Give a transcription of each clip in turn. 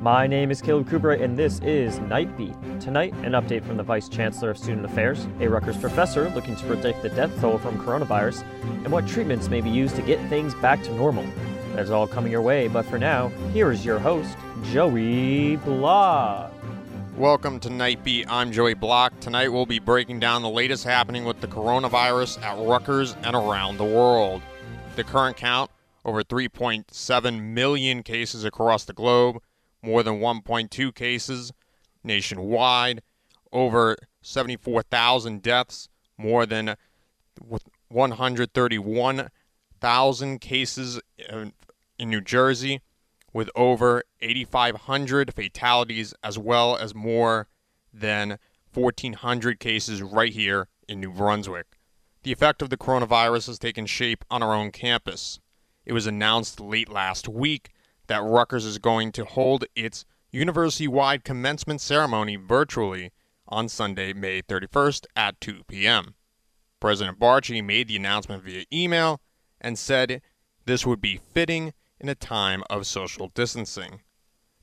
My name is Caleb Kuberiet, and this is Knightbeat. Tonight, an update from the Vice Chancellor of Student Affairs, a Rutgers professor looking to predict the death toll from coronavirus, and what treatments may be used to get things back to normal. That's all coming your way, but for now, here is your host, Joey Bloch. Welcome to Knightbeat. I'm Joey Bloch. Tonight we'll be breaking down the latest happening with the coronavirus at Rutgers and around the world. The current count over 3.7 million cases across the globe, more than 1.2 cases nationwide, over 74,000 deaths, more than 131,000 cases in, New Jersey, with over 8,500 fatalities, as well as more than 1,400 cases right here in New Brunswick. The effect of the coronavirus has taken shape on our own campus. It was announced late last week that Rutgers is going to hold its university wide commencement ceremony virtually on Sunday, May 31st at 2 p.m. President Barchi made the announcement via email and said this would be fitting in a time of social distancing.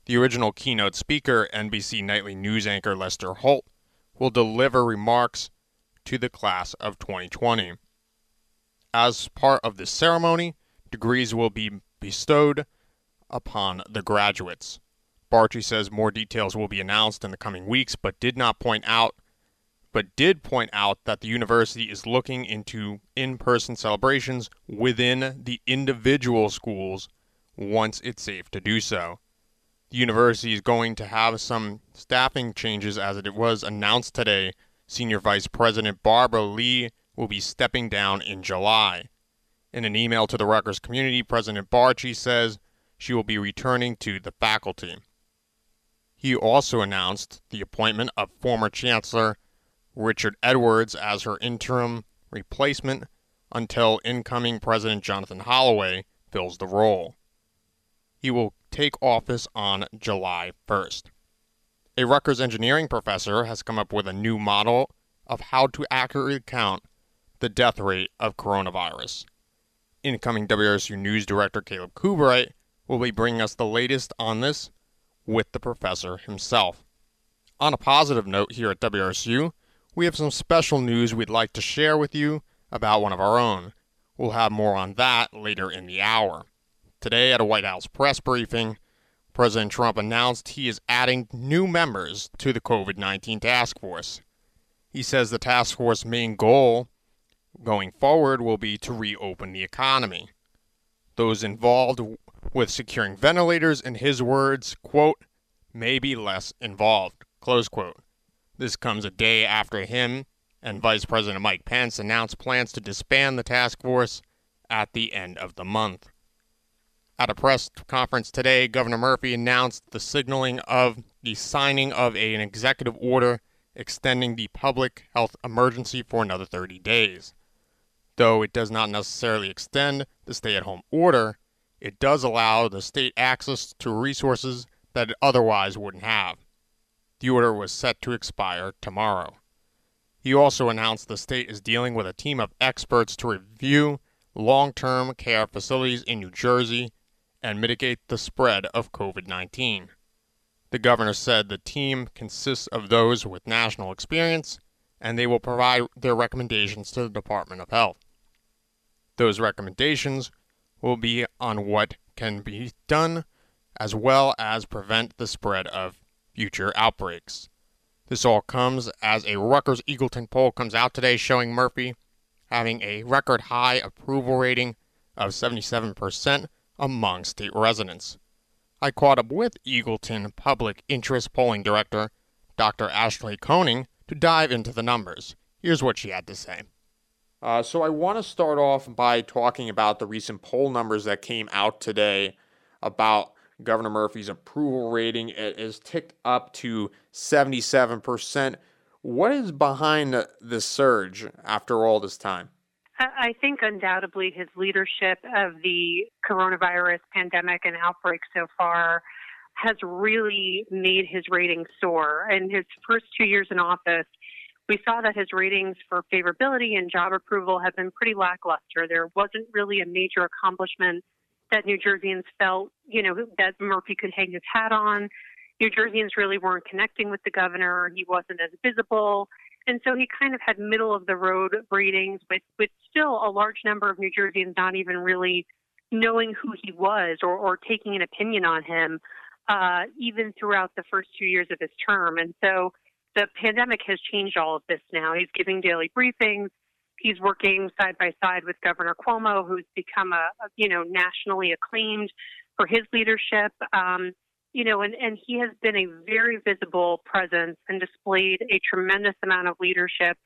The original keynote speaker, NBC Nightly News anchor Lester Holt, will deliver remarks to the class of 2020. As part of the ceremony, degrees will be bestowed upon the graduates. Barchi says more details will be announced in the coming weeks, but did not point out but did point out that the university is looking into in-person celebrations within the individual schools once it's safe to do so. The university is going to have some staffing changes as it was announced today. Senior Vice President Barbara Lee will be stepping down in July. In an email to the Rutgers community, President Barchi says she will be returning to the faculty. He also announced the appointment of former Chancellor Richard Edwards as her interim replacement until incoming President Jonathan Holloway fills the role. He will take office on July 1st. A Rutgers engineering professor has come up with a new model of how to accurately count the death rate of coronavirus incoming WRSU News Director Caleb Kuberiet will be bringing us the latest on this with the professor himself. On a positive note here at WRSU, we have some special news we'd like to share with you about one of our own. We'll have more on that later in the hour. Today, at a White House press briefing, President Trump announced he is adding new members to the COVID 19 task force. He says the task force's main goal going forward will be to reopen the economy. Those involved with securing ventilators, in his words, quote, may be less involved, close quote. This comes a day after him and Vice President Mike Pence announced plans to disband the task force at the end of the month. At a press conference today, Governor Murphy announced the signaling of the signing of a, an executive order extending the public health emergency for another 30 days. Though it does not necessarily extend the stay at home order, it does allow the state access to resources that it otherwise wouldn't have. The order was set to expire tomorrow. He also announced the state is dealing with a team of experts to review long term care facilities in New Jersey and mitigate the spread of COVID 19. The governor said the team consists of those with national experience and they will provide their recommendations to the Department of Health. Those recommendations will be on what can be done as well as prevent the spread of future outbreaks. This all comes as a Rutgers Eagleton poll comes out today showing Murphy having a record high approval rating of 77% among state residents. I caught up with Eagleton Public Interest Polling Director Dr. Ashley Koning to dive into the numbers. Here's what she had to say. Uh, so I want to start off by talking about the recent poll numbers that came out today about Governor Murphy's approval rating. It is ticked up to 77%. What is behind the surge after all this time? I think undoubtedly his leadership of the coronavirus pandemic and outbreak so far has really made his rating soar. In his first two years in office, we saw that his ratings for favorability and job approval have been pretty lackluster. There wasn't really a major accomplishment that New Jerseyans felt, you know, that Murphy could hang his hat on. New Jerseyans really weren't connecting with the governor. He wasn't as visible. And so he kind of had middle of the road ratings with, with still a large number of New Jerseyans not even really knowing who he was or, or taking an opinion on him, uh, even throughout the first two years of his term. And so the pandemic has changed all of this now. He's giving daily briefings. He's working side by side with Governor Cuomo, who's become a, a you know nationally acclaimed for his leadership. Um, you know, and, and he has been a very visible presence and displayed a tremendous amount of leadership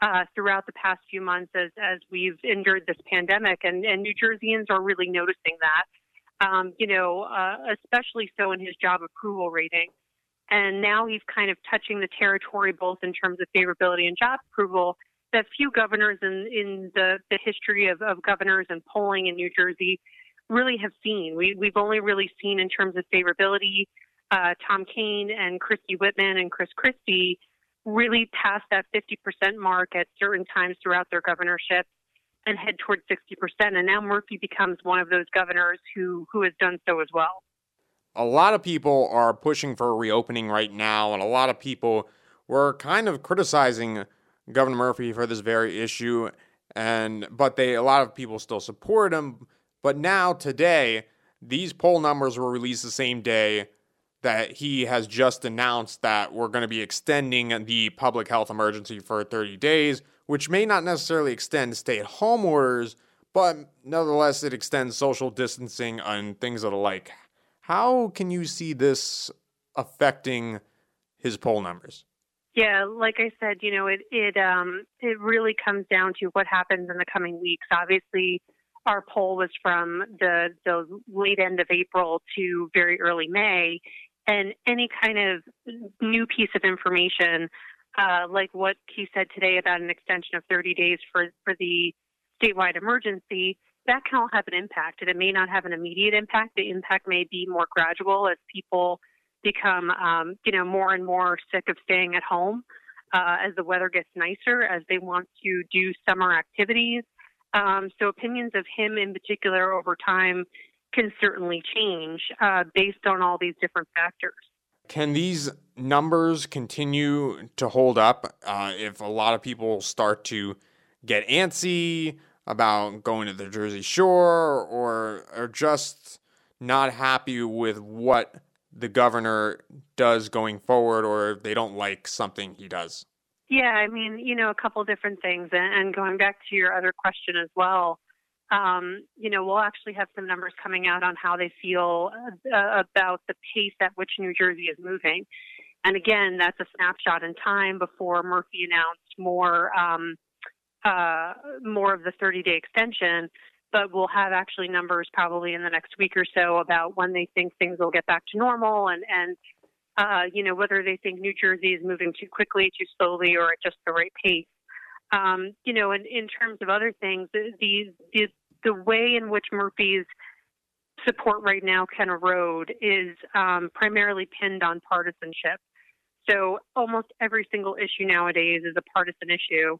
uh, throughout the past few months as, as we've endured this pandemic. And, and New Jerseyans are really noticing that, um, you know, uh, especially so in his job approval rating. And now he's kind of touching the territory both in terms of favorability and job approval that few governors in, in the, the history of, of governors and polling in New Jersey really have seen. We, we've only really seen in terms of favorability uh, Tom Kean and Christie Whitman and Chris Christie really pass that 50% mark at certain times throughout their governorship and head towards 60%. And now Murphy becomes one of those governors who, who has done so as well. A lot of people are pushing for a reopening right now, and a lot of people were kind of criticizing Governor Murphy for this very issue. And but they a lot of people still support him but now, today, these poll numbers were released the same day that he has just announced that we're going to be extending the public health emergency for 30 days, which may not necessarily extend stay at home orders, but nonetheless, it extends social distancing and things of the like. How can you see this affecting his poll numbers? Yeah, like I said, you know, it it um it really comes down to what happens in the coming weeks. Obviously, our poll was from the, the late end of April to very early May. And any kind of new piece of information, uh, like what he said today about an extension of 30 days for, for the statewide emergency, that can all have an impact. And it may not have an immediate impact. The impact may be more gradual as people become, um, you know, more and more sick of staying at home. Uh, as the weather gets nicer, as they want to do summer activities, um, so opinions of him in particular over time can certainly change uh, based on all these different factors. Can these numbers continue to hold up uh, if a lot of people start to get antsy about going to the Jersey Shore or are just not happy with what the governor does going forward or they don't like something he does? Yeah, I mean, you know, a couple different things. And going back to your other question as well, um, you know, we'll actually have some numbers coming out on how they feel uh, about the pace at which New Jersey is moving. And again, that's a snapshot in time before Murphy announced more um, uh, more of the 30-day extension. But we'll have actually numbers probably in the next week or so about when they think things will get back to normal and and uh, you know, whether they think New Jersey is moving too quickly, too slowly, or at just the right pace. Um, you know, and in terms of other things, the, the, the way in which Murphy's support right now can erode is um, primarily pinned on partisanship. So almost every single issue nowadays is a partisan issue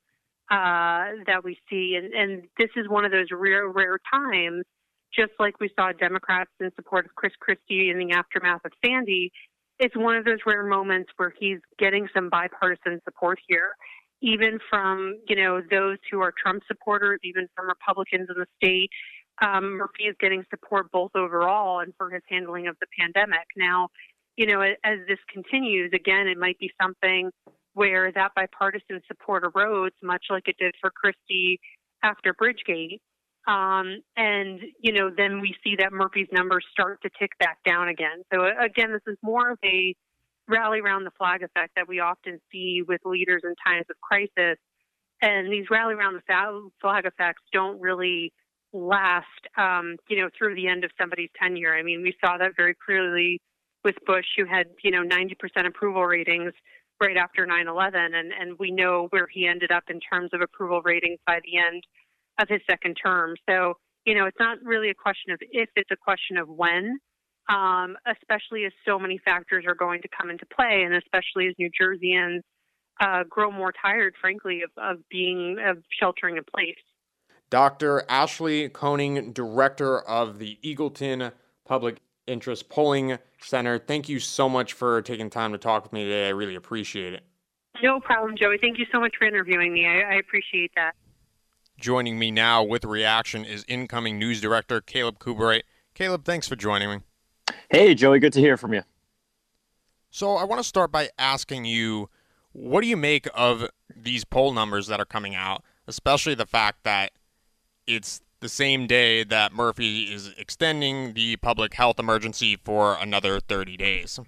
uh, that we see, and, and this is one of those rare, rare times. Just like we saw Democrats in support of Chris Christie in the aftermath of Sandy, it's one of those rare moments where he's getting some bipartisan support here, even from you know those who are Trump supporters, even from Republicans in the state. Um, Murphy is getting support both overall and for his handling of the pandemic. Now, you know, as this continues, again, it might be something where that bipartisan support erodes, much like it did for Christie after Bridgegate. Um, and, you know, then we see that Murphy's numbers start to tick back down again. So, again, this is more of a rally around the flag effect that we often see with leaders in times of crisis. And these rally around the flag effects don't really last, um, you know, through the end of somebody's tenure. I mean, we saw that very clearly with Bush, who had, you know, 90% approval ratings right after 9 11. And, and we know where he ended up in terms of approval ratings by the end of his second term. So, you know, it's not really a question of if, it's a question of when, um, especially as so many factors are going to come into play, and especially as New Jerseyans uh, grow more tired, frankly, of, of being of sheltering in place. Dr. Ashley Koning, Director of the Eagleton Public Interest Polling Center. Thank you so much for taking time to talk with me today. I really appreciate it. No problem, Joey. Thank you so much for interviewing me. I, I appreciate that. Joining me now with reaction is incoming news director Caleb Kuberiet. Caleb, thanks for joining me. Hey, Joey. Good to hear from you. So, I want to start by asking you what do you make of these poll numbers that are coming out, especially the fact that it's the same day that Murphy is extending the public health emergency for another 30 days?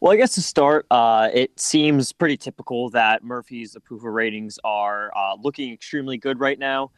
Well, I guess to start, uh, it seems pretty typical that Murphy's approval ratings are uh, looking extremely good right now.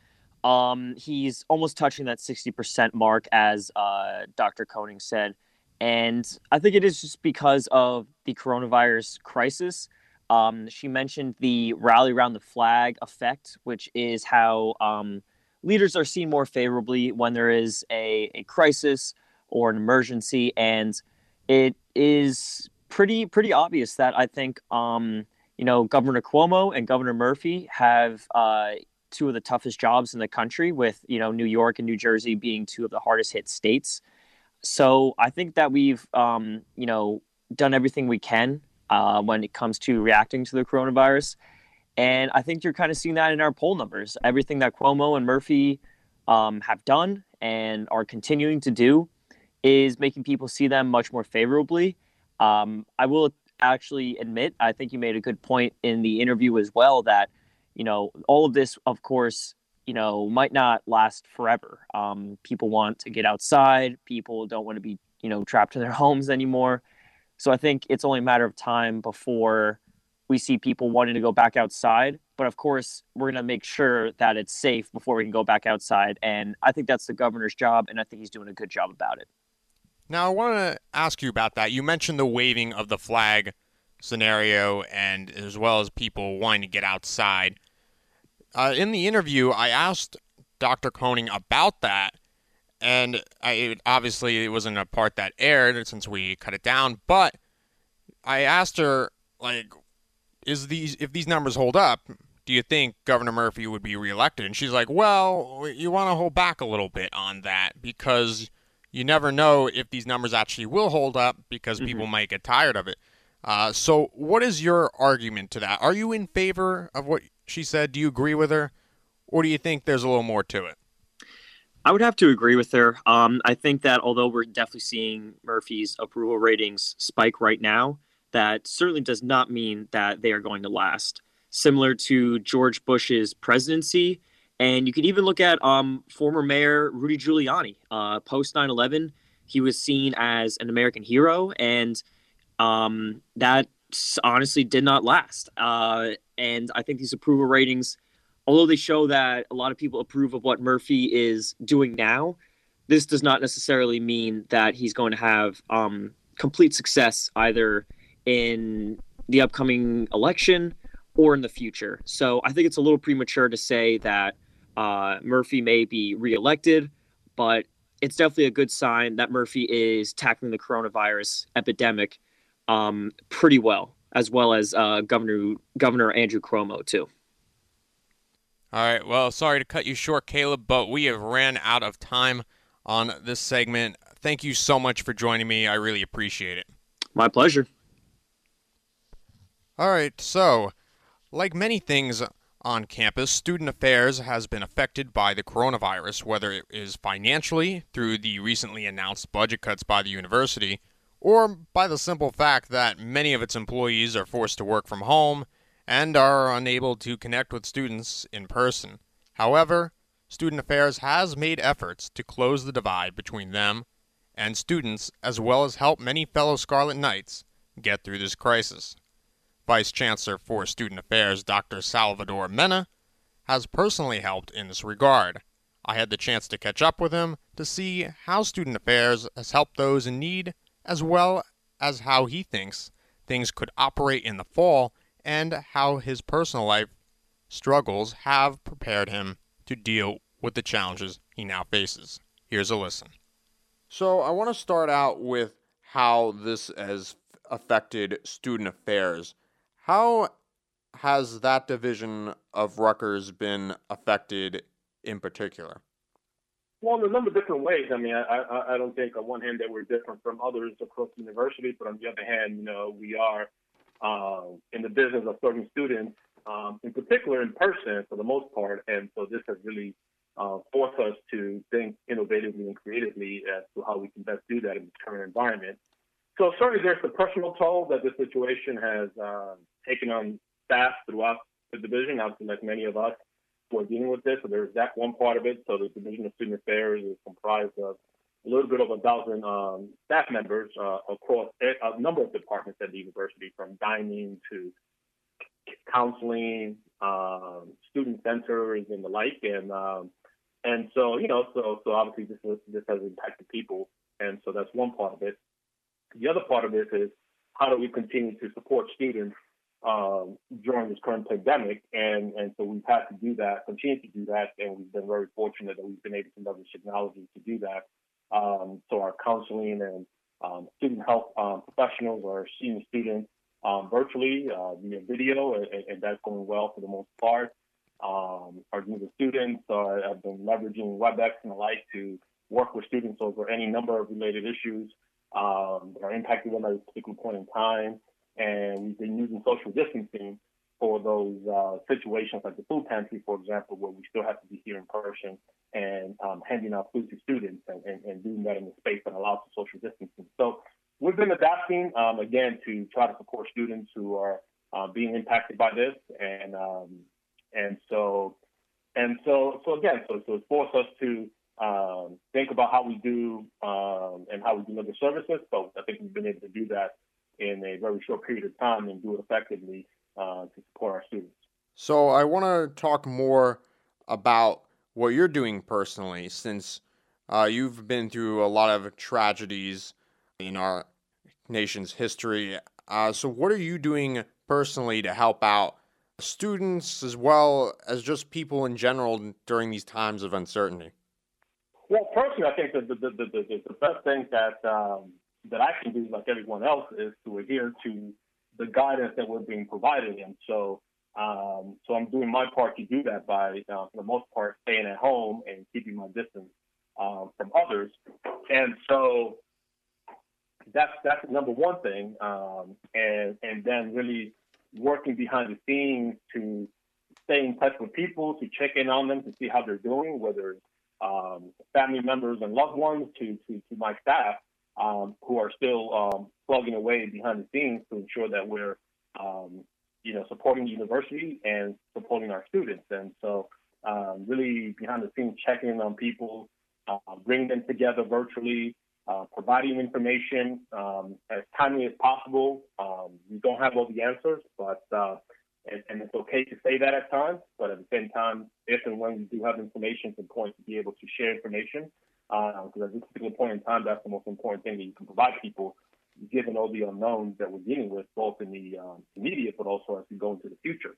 Um, he's almost touching that 60% mark, as uh, Dr. Koning said. And I think it is just because of the coronavirus crisis. Um, she mentioned the rally around the flag effect, which is how um, leaders are seen more favorably when there is a, a crisis or an emergency. And it is pretty pretty obvious that I think um, you know Governor Cuomo and Governor Murphy have uh, two of the toughest jobs in the country, with you know New York and New Jersey being two of the hardest hit states. So I think that we've um, you know done everything we can uh, when it comes to reacting to the coronavirus, and I think you're kind of seeing that in our poll numbers. Everything that Cuomo and Murphy um, have done and are continuing to do is making people see them much more favorably. Um, I will actually admit, I think you made a good point in the interview as well that, you know, all of this, of course, you know, might not last forever. Um, people want to get outside. People don't want to be, you know, trapped in their homes anymore. So I think it's only a matter of time before we see people wanting to go back outside. But of course, we're going to make sure that it's safe before we can go back outside. And I think that's the governor's job. And I think he's doing a good job about it. Now, I want to ask you about that. You mentioned the waving of the flag scenario, and as well as people wanting to get outside. Uh, in the interview, I asked Dr. Koning about that, and I, obviously it wasn't a part that aired since we cut it down. But I asked her, like, is these if these numbers hold up, do you think Governor Murphy would be reelected? And she's like, well, you want to hold back a little bit on that because you never know if these numbers actually will hold up because mm-hmm. people might get tired of it. Uh, so, what is your argument to that? Are you in favor of what she said? Do you agree with her, or do you think there's a little more to it? I would have to agree with her. Um, I think that although we're definitely seeing Murphy's approval ratings spike right now, that certainly does not mean that they are going to last. Similar to George Bush's presidency, and you can even look at um, former Mayor Rudy Giuliani. Uh, Post 9 11, he was seen as an American hero, and um, that honestly did not last. Uh, and I think these approval ratings, although they show that a lot of people approve of what Murphy is doing now, this does not necessarily mean that he's going to have um, complete success either in the upcoming election or in the future. So I think it's a little premature to say that uh, Murphy may be reelected, but it's definitely a good sign that Murphy is tackling the coronavirus epidemic um, pretty well, as well as uh, Governor Governor Andrew Cuomo too. All right. Well, sorry to cut you short, Caleb, but we have ran out of time on this segment. Thank you so much for joining me. I really appreciate it. My pleasure. All right. So, like many things on campus, student affairs has been affected by the coronavirus, whether it is financially through the recently announced budget cuts by the university, or by the simple fact that many of its employees are forced to work from home and are unable to connect with students in person. However, Student Affairs has made efforts to close the divide between them and students, as well as help many fellow Scarlet Knights get through this crisis. Vice Chancellor for Student Affairs Dr. Salvador Mena has personally helped in this regard. I had the chance to catch up with him to see how Student Affairs has helped those in need, as well as how he thinks things could operate in the fall and how his personal life struggles have prepared him to deal with the challenges he now faces. Here's a listen. So, I want to start out with how this has affected student affairs. How has that division of Rutgers been affected in particular? Well, in a number of different ways. I mean, I, I, I don't think on one hand that we're different from others across the university, but on the other hand, you know, we are uh, in the business of serving students, um, in particular in person for the most part. And so this has really uh, forced us to think innovatively and creatively as to how we can best do that in the current environment. So certainly there's the personal toll that the situation has uh, taken on staff throughout the division, obviously like many of us who are dealing with this. So there's that one part of it. So the Division of Student Affairs is comprised of a little bit over a thousand um, staff members uh, across a, number of departments at the university, from dining to counseling, um, student centers, and the like. And um, and so you know, so so obviously this is, this has impacted people, and so that's one part of it. The other part of this is how do we continue to support students um, during this current pandemic, and and so we've had to do that, continue to do that, and we've been very fortunate that we've been able to leverage technology to do that. Um, so our counseling and um, student health um, professionals are seeing students um, virtually uh, via video, and, and, that's going well for the most part. Um, our junior students are, have been leveraging WebEx and the like to work with students over any number of related issues that are impacting them at a particular point in time. And we've been using social distancing for those uh, situations like the food pantry, for example, where we still have to be here in person and um, handing out food to students and, and, and, doing that in a space that allows for social distancing. So we've been adapting, um, again, to try to support students who are uh, being impacted by this. And um, and so and so so again, so, so it's forced us to um, think about how we do um, and how we deliver services. So I think we've been able to do that in a very short period of time and do it effectively uh, to support our students. So I want to talk more about what you're doing personally, since uh, you've been through a lot of tragedies in our nation's history. Uh, so what are you doing personally to help out students as well as just people in general during these times of uncertainty? Well, personally, I think the the, the, the, the best thing that um, that I can do, like everyone else, is to adhere to the guidance that we're being provided. And so, um, so I'm doing my part to do that by, uh, for the most part, staying at home and keeping my distance um, from others. And so, that's that's the number one thing. Um, and and then really working behind the scenes to stay in touch with people, to check in on them, to see how they're doing, whether um, family members and loved ones to, to, to my staff um, who are still um, plugging away behind the scenes to ensure that we're, um, you know, supporting the university and supporting our students. And so, um, really behind the scenes, checking on people, uh, bringing them together virtually, uh, providing information um, as timely as possible. we don't have all the answers, but uh, and, and, it's okay to say that at times, but at the same time, if and when we do have information, it's important to be able to share information because uh, at this particular point in time, that's the most important thing that you can provide people, given all the unknowns that we're dealing with, both in the um, immediate but also as we go into the future.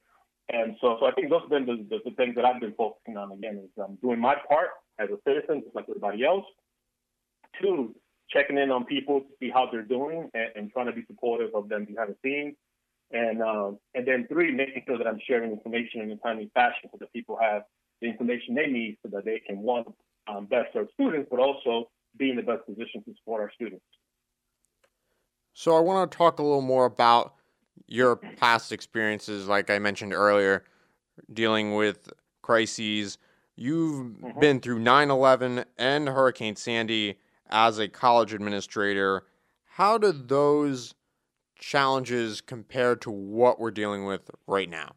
And so, so I think those have been the, the, the things that I've been focusing on. Again, is um, doing my part as a citizen, just like everybody else. Two, checking in on people to see how they're doing and, and trying to be supportive of them behind the scenes. And um, and then three, making sure that I'm sharing information in a timely fashion so that people have the information they need so that they can one um, best serve students, but also be in the best position to support our students. So I want to talk a little more about your past experiences, like I mentioned earlier, dealing with crises. You've mm-hmm. been through 9 11 and Hurricane Sandy as a college administrator. How do those challenges compare to what we're dealing with right now?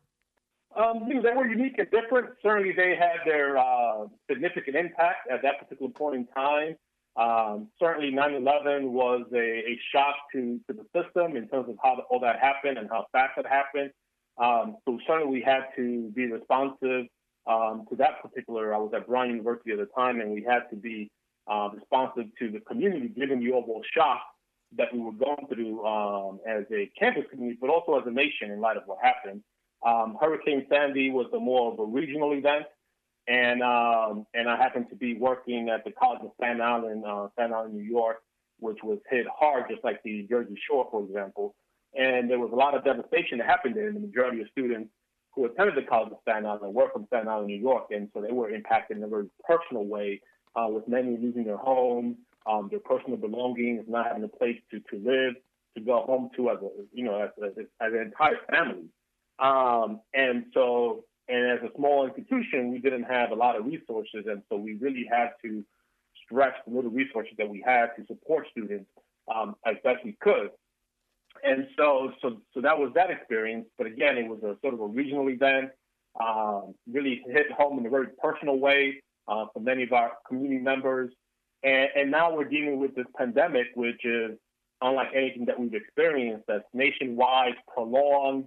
Um, you know, they were unique and different. Certainly, they had their uh, significant impact at that particular point in time. Um, certainly, 9/11 was a, a, shock to, to the system in terms of how the, all that happened and how fast it happened. Um, so certainly, we had to be responsive um, to that particular. I was at Brown University at the time, and we had to be uh, responsive to the community, given the overall shock that we were going through um, as a campus community, but also as a nation in light of what happened. Um, Hurricane Sandy was a more of a regional event, and um, and I happened to be working at the College of Staten Island, uh, Staten Island, New York, which was hit hard, just like the Jersey Shore, for example. And there was a lot of devastation that happened there, and the majority of students who attended the College of Staten Island were from Staten Island, New York, and so they were impacted in a very personal way, uh, with many losing their homes, um, their personal belongings, not having a place to, to live, to go home to as a you know as, as, as an entire family. Um, and so, and as a small institution, we didn't have a lot of resources, and so we really had to stretch the little resources that we had to support students um, as best we could. And so, so, so that was that experience. But again, it was a sort of a regional event. Um, really hit home in a very personal way uh, for many of our community members. And, and now we're dealing with this pandemic, which is unlike anything that we've experienced, that's nationwide, prolonged,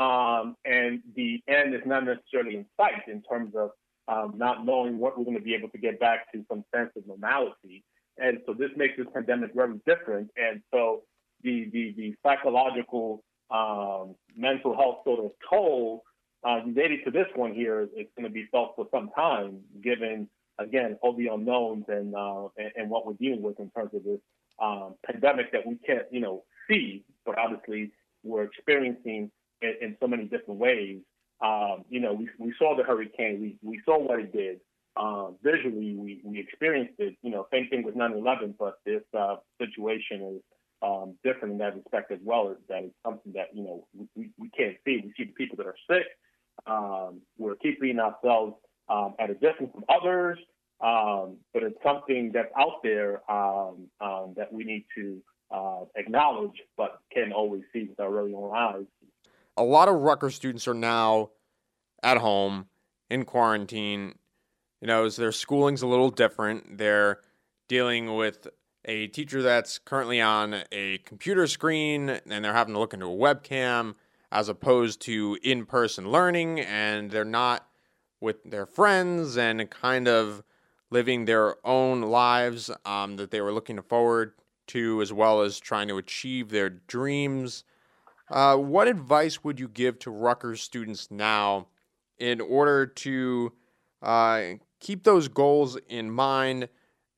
um, and the end is not necessarily in sight in terms of um, not knowing what we're going to be able to get back to some sense of normality. And so this makes this pandemic very different. And so the the, the psychological, um, mental health sort of toll uh, related to this one here is going to be felt for some time, given again all the unknowns and, uh, and, and what we're dealing with in terms of this um, pandemic that we can't you know see, but obviously we're experiencing in, in so many different ways. Um, you know, we, we saw the hurricane, we, we saw what it did. Uh, visually, we, we experienced it. You know, same thing with 9/11, but this uh, situation is um, different in that respect as well. That it's something that you know we, we can't see. We see the people that are sick. Um, we're keeping ourselves um, at a distance from others, um, but it's something that's out there um, um, that we need to uh, acknowledge, but can't always see with our very own eyes. A lot of Rutgers students are now at home in quarantine. You know, their schooling's a little different. They're dealing with a teacher that's currently on a computer screen and they're having to look into a webcam as opposed to in person learning, and they're not with their friends and kind of living their own lives um, that they were looking forward to, as well as trying to achieve their dreams. Uh, what advice would you give to Rutgers students now in order to uh, keep those goals in mind?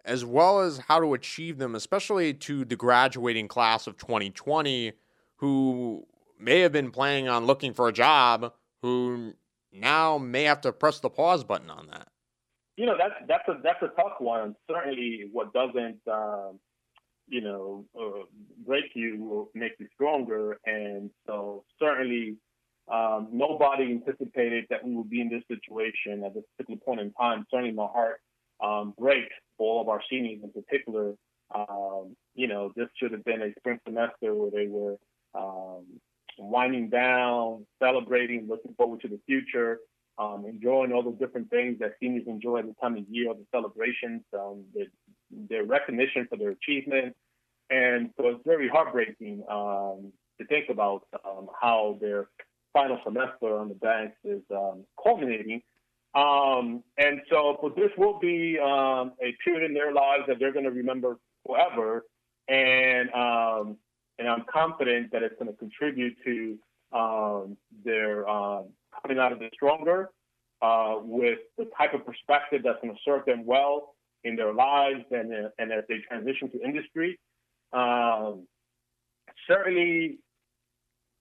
as well as how to achieve them, especially to the graduating class of 2020 who may have been planning on looking for a job, who now may have to press the pause button on that. You know, that's that's a that's a tough one. Certainly, what doesn't um, you know uh, break you will make you stronger, and so certainly. Um, nobody anticipated that we would be in this situation at this particular point in time. Certainly, my heart um, breaks for all of our seniors in particular. Um, you know, this should have been a spring semester where they were um, winding down, celebrating, looking forward to the future, um, enjoying all the different things that seniors enjoy at the time of year, the celebrations, um, the, their recognition for their achievements. And so it's very heartbreaking um, to think about um, how their final semester on the banks is um, culminating um, and so, but this will be um, a period in their lives that they're going to remember forever. And um, and I'm confident that it's going to contribute to their coming out of it stronger uh, with the type of perspective that's going to serve them well in their lives and and as they transition to industry. Um, certainly,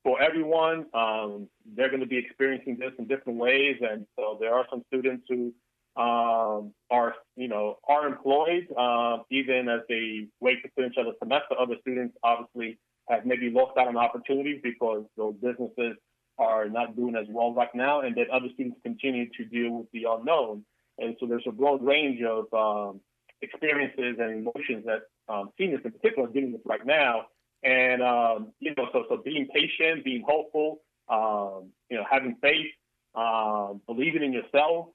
for everyone. Um, they're going to be experiencing this in different ways, and so there are some students who um, are, you know, are employed uh, even as they wait to finish the semester. Other students obviously have maybe lost out on opportunities because those businesses are not doing as well right now, and then other students continue to deal with the unknown. And so there's a broad range of um, experiences and emotions that um, seniors in particular are dealing with right now and um, you know, so so being patient, being hopeful, um, you know, having faith, um, believing in yourself.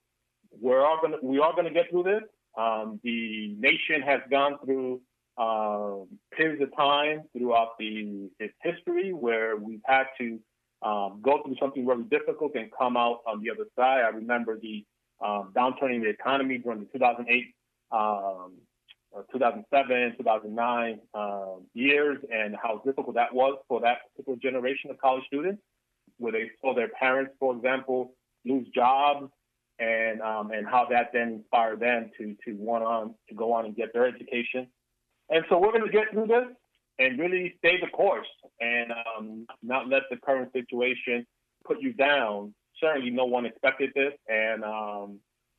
We're all gonna we are gonna get through this. Um, the nation has gone through um, periods of time throughout the its history where we've had to um, go through something really difficult and come out on the other side. I remember the um, downturn in the economy during the 2008 um, 2007, 2009 um, years, and how difficult that was for that particular generation of college students, where they saw their parents, for example, lose jobs, and um, and how that then inspired them to to want on to go on and get their education. And so we're going to get through this and really stay the course and um, not let the current situation put you down certainly no one expected this, and um,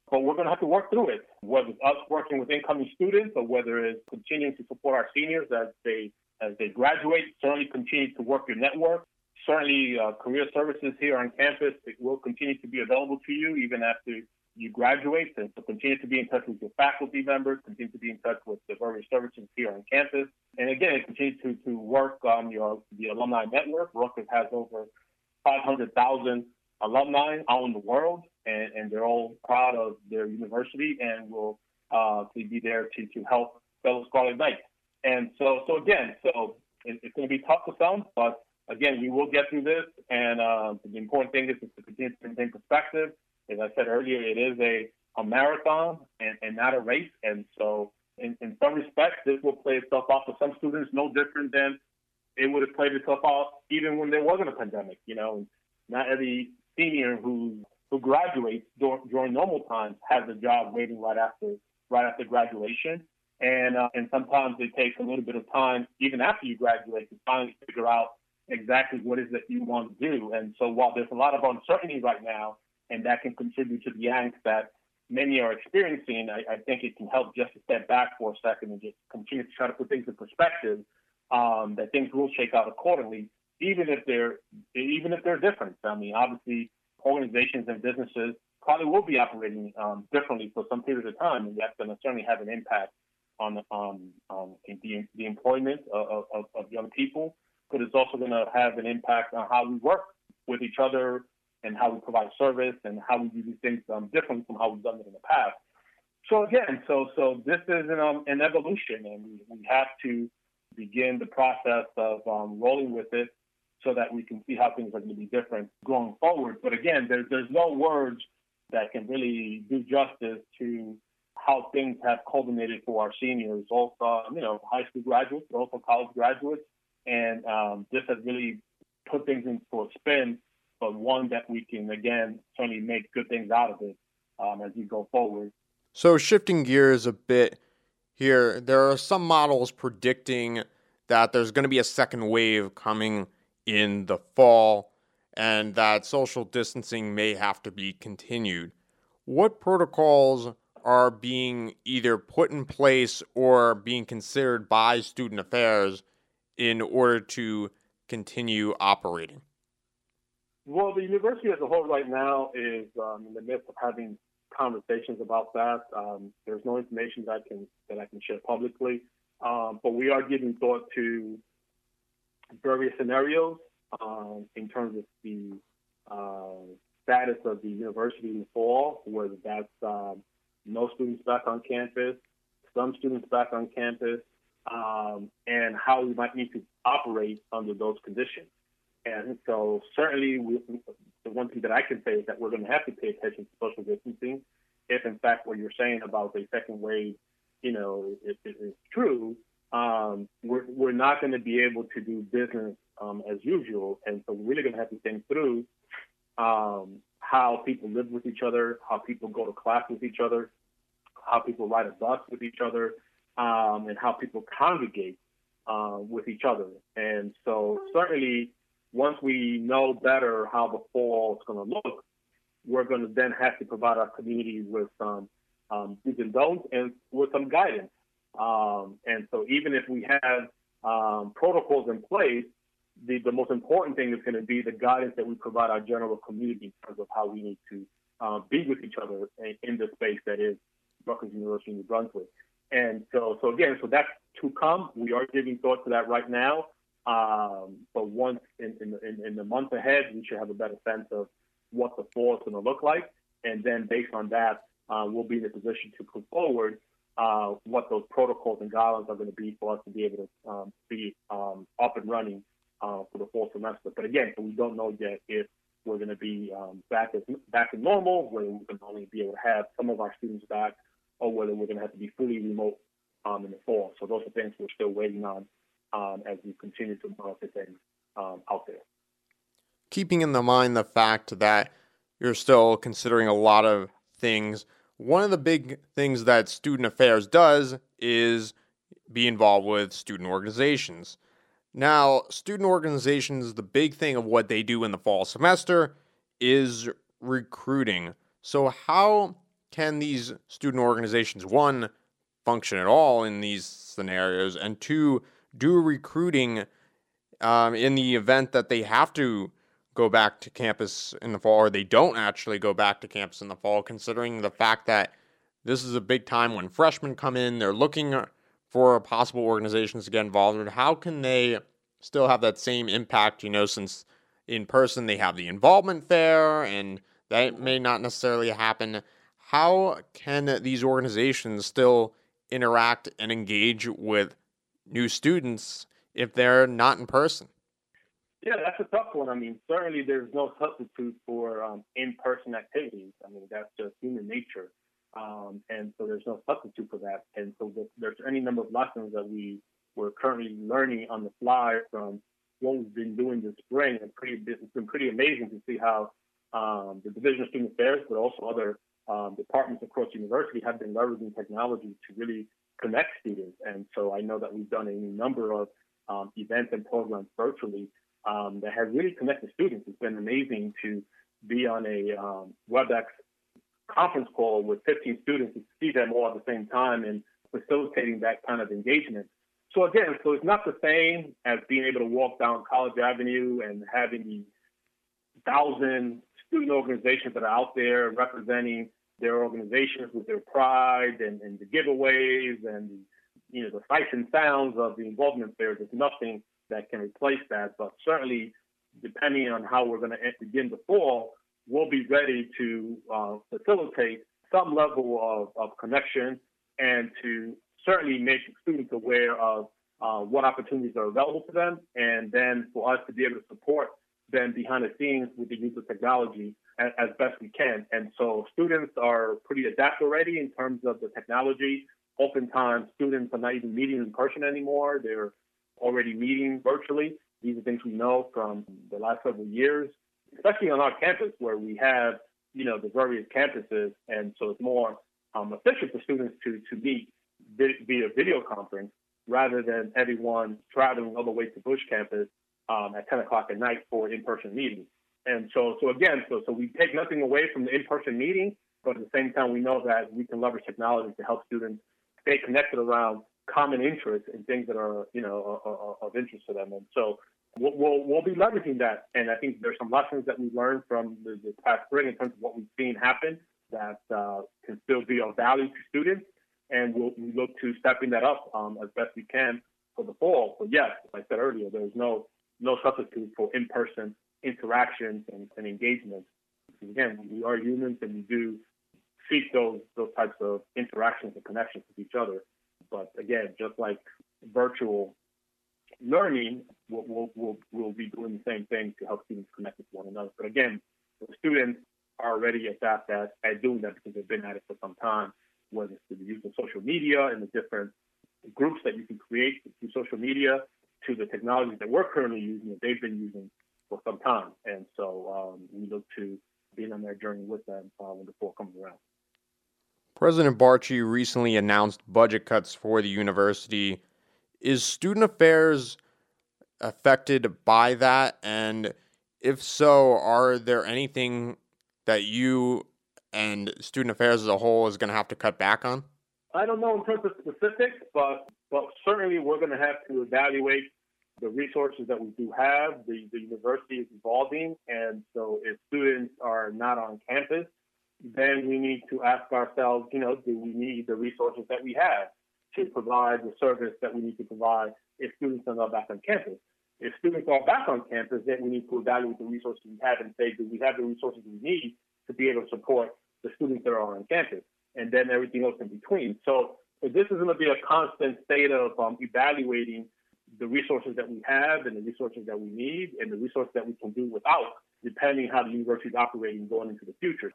but we're going to have to work through it. Whether it's us working with incoming students or whether it's continuing to support our seniors as they as they graduate, certainly continue to work your network. Certainly, uh, career services here on campus will continue to be available to you even after you graduate. And so continue to be in touch with your faculty members, continue to be in touch with the various services here on campus. And again, continue to, to work on your the alumni network. Rutgers has over 500,000 alumni out in the world, and, and they're all proud of their university and will uh, be there to, to help fellow Scarlet Knights. And so, so again, so it, it's going to be tough to some, but again, we will get through this. And uh, the important thing is to continue to maintain perspective. As I said earlier, it is a, a marathon and, and not a race. And so, in, in some respects, this will play itself out for some students no different than it would have played itself out even when there wasn't a pandemic. You know, not every senior who who graduates during, normal times has a job waiting right after right after graduation. And uh, and sometimes it takes a little bit of time, even after you graduate, to finally figure out exactly what is it you want to do. And so while there's a lot of uncertainty right now, and that can contribute to the angst that many are experiencing, I, I think it can help just to step back for a second and just continue to try to put things in perspective. Um, that things will shake out accordingly, even if they're even if they're different. I mean, obviously, organizations and businesses probably will be operating um, differently for some period of time, and that's going to certainly have an impact on um, um, the, the employment of, of, of young people, but it's also going to have an impact on how we work with each other and how we provide service and how we do these things um, different from how we've done it in the past. So again, so so this is an, um, an evolution, and we, we have to begin the process of um, rolling with it so that we can see how things are going to be different going forward. But again, there's there's no words that can really do justice to how things have culminated for our seniors, also you know high school graduates, but also college graduates, and um, this has really put things into a spin, but one that we can again certainly make good things out of it um, as we go forward. So shifting gears a bit here, there are some models predicting that there's going to be a second wave coming in the fall and that social distancing may have to be continued. What protocols are being either put in place or being considered by student affairs in order to continue operating? Well, the university as a whole right now is um, in the midst of having conversations about that. Um, there's no information that I can that I can share publicly, um, but we are giving thought to various scenarios um, in terms of the uh, status of the university in the fall, whether that's um, no students back on campus, some students back on campus, um, and how we might need to operate under those conditions. And so, certainly, we, the one thing that I can say is that we're going to have to pay attention to social distancing. If, in fact, what you're saying about the second wave, you know, is, is true, um, we're, we're not going to be able to do business um, as usual. And so we're really going to have to think through um, how people live with each other, how people go to class with each other, how people ride a bus with each other, um, and how people congregate uh, with each other. And so certainly once we know better how the fall is going to look, we're going to then have to provide our community with some um, do's and don'ts and with some guidance. Um, and so even if we have um, protocols in place, the, the most important thing is going to be the guidance that we provide our general community in terms of how we need to uh, be with each other in, in the space that is Rutgers University New Brunswick. And so, so again, so that's to come. We are giving thought to that right now. Um, but once in, in, in, the month ahead, we should have a better sense of what the fall is going to look like. And then based on that, uh, we'll be in a position to put forward uh, what those protocols and guidelines are going to be for us to be able to um, be um, up and running uh, for the fall semester. But again, we don't know yet if we're going to be um, back as back in normal, whether we can only be able to have some of our students back, or whether we're going to have to be fully remote um, in the fall. So those are things we're still waiting on um, as we continue to monitor things um, out there. Keeping in the mind the fact that you're still considering a lot of things, one of the big things that Student Affairs does is be involved with student organizations. Now, student organizations, the big thing of what they do in the fall semester is recruiting. So, how can these student organizations, one, function at all in these scenarios, and two, do recruiting um, in the event that they have to go back to campus in the fall, or they don't actually go back to campus in the fall, considering the fact that this is a big time when freshmen come in, they're looking uh, for possible organizations to get involved in. How can they still have that same impact, you know, since in person they have the involvement fair and that may not necessarily happen. How can these organizations still interact and engage with new students if they're not in person? Yeah, that's a tough one. I mean, certainly there's no substitute for um, in-person activities. I mean, that's just human nature, um, and so there's no substitute for that. And so there's any number of lessons that we we're currently learning on the fly from what we've been doing this spring. And pretty, it's been pretty amazing to see how um, the Division of Student Affairs, but also other um, departments across the university have been leveraging technology to really connect students. And so I know that we've done a number of um, events and programs virtually um, that has really connected students. It's been amazing to be on a um, WebEx conference call with 15 students and see them all at the same time and facilitating that kind of engagement. So again, so it's not the same as being able to walk down College Avenue and having the thousand student organizations that are out there representing their organizations with their pride and, and the giveaways and the, you know the sights and sounds of the involvement there. There's nothing that can replace that, but certainly depending on how we're going to begin the fall, we'll be ready to uh, facilitate some level of, of connection and to certainly make students aware of uh, what opportunities are available to them, and then for us to be able to support them behind the scenes with the use of technology as, as best we can. And so students are pretty adept already in terms of the technology. Oftentimes, students are not even meeting in person anymore. They're already meeting virtually. These are things we know from the last several years, especially on our campus where we have, you know, the various campuses. And so it's more um, efficient for students to, to meet via video conference rather than everyone traveling all the way to Bush campus um, at 10 o'clock at night for in-person meetings. And so, so again, so so we take nothing away from the in-person meeting, but at the same time, we know that we can leverage technology to help students stay connected around common interests and things that are, you know, of, of interest to them. And so we'll, we'll, we'll, be leveraging that. And I think there's some lessons that we learned from the, the past spring in terms of what we've seen happen that uh, can still be of value to students and we'll we look to stepping that up um, as best we can for the fall. But yes, as I said earlier, there's no no substitute for in-person interactions and, and engagements. Again, we are humans and we do seek those those types of interactions and connections with each other. But again, just like virtual learning, we'll, we'll, we'll, be doing the same thing to help students connect with one another. But again, the students are already adept at, at doing that because they've been at it for some time whether it's through the use of social media and the different groups that you can create through social media to the technologies that we're currently using that they've been using for some time. And so um, we look to being on their journey with them uh, when the fall comes around. President Barchi recently announced budget cuts for the university. Is student affairs affected by that? And if so, are there anything that you and student affairs as a whole is going to have to cut back on? I don't know in terms of specifics, but but certainly we're going to have to evaluate the resources that we do have. The the university is evolving, and so if students are not on campus, then we need to ask ourselves, you know, do we need the resources that we have to provide the service that we need to provide if students are not back on campus? If students are back on campus, then we need to evaluate the resources we have and say, do we have the resources we need to be able to support the students that are on campus, and then everything else in between. So, this is going to be a constant state of um, evaluating the resources that we have and the resources that we need and the resources that we can do without, depending how the university is operating going into the future.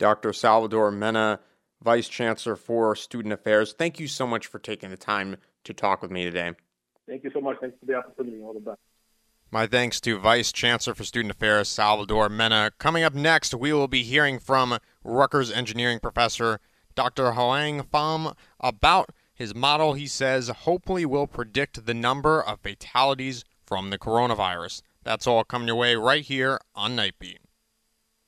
Dr. Salvador Mena, Vice Chancellor for Student Affairs, thank you so much for taking the time to talk with me today. Thank you so much. Thanks for the opportunity. All the best. My thanks to Vice Chancellor for Student Affairs, Salvador Mena. Coming up next, we will be hearing from Rutgers engineering professor Dr. Hoang Pham about his model he says hopefully will predict the number of fatalities from the coronavirus. That's all coming your way right here on Knightbeat.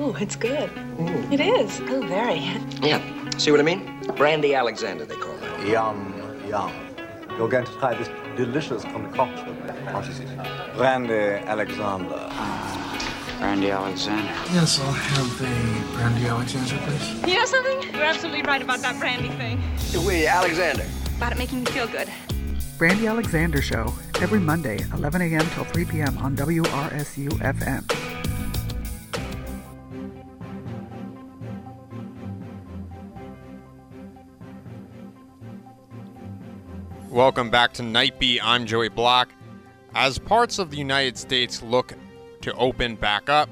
Oh, it's good. Mm. It is. Oh, very. Yeah. See what I mean? Brandy Alexander, they call that. Yum, yum. You're going to try this delicious concoction. What is it? Brandy Alexander. Brandy Alexander. Yes, I'll have the Brandy Alexander, please. You know something? You're absolutely right about that brandy thing. We, Alexander. About it making me feel good. Brandy Alexander Show, every Monday, 11 a.m. till 3 p.m. on WRSU FM. Welcome back to Knightbeat. I'm Joey Bloch. As parts of the United States look to open back up,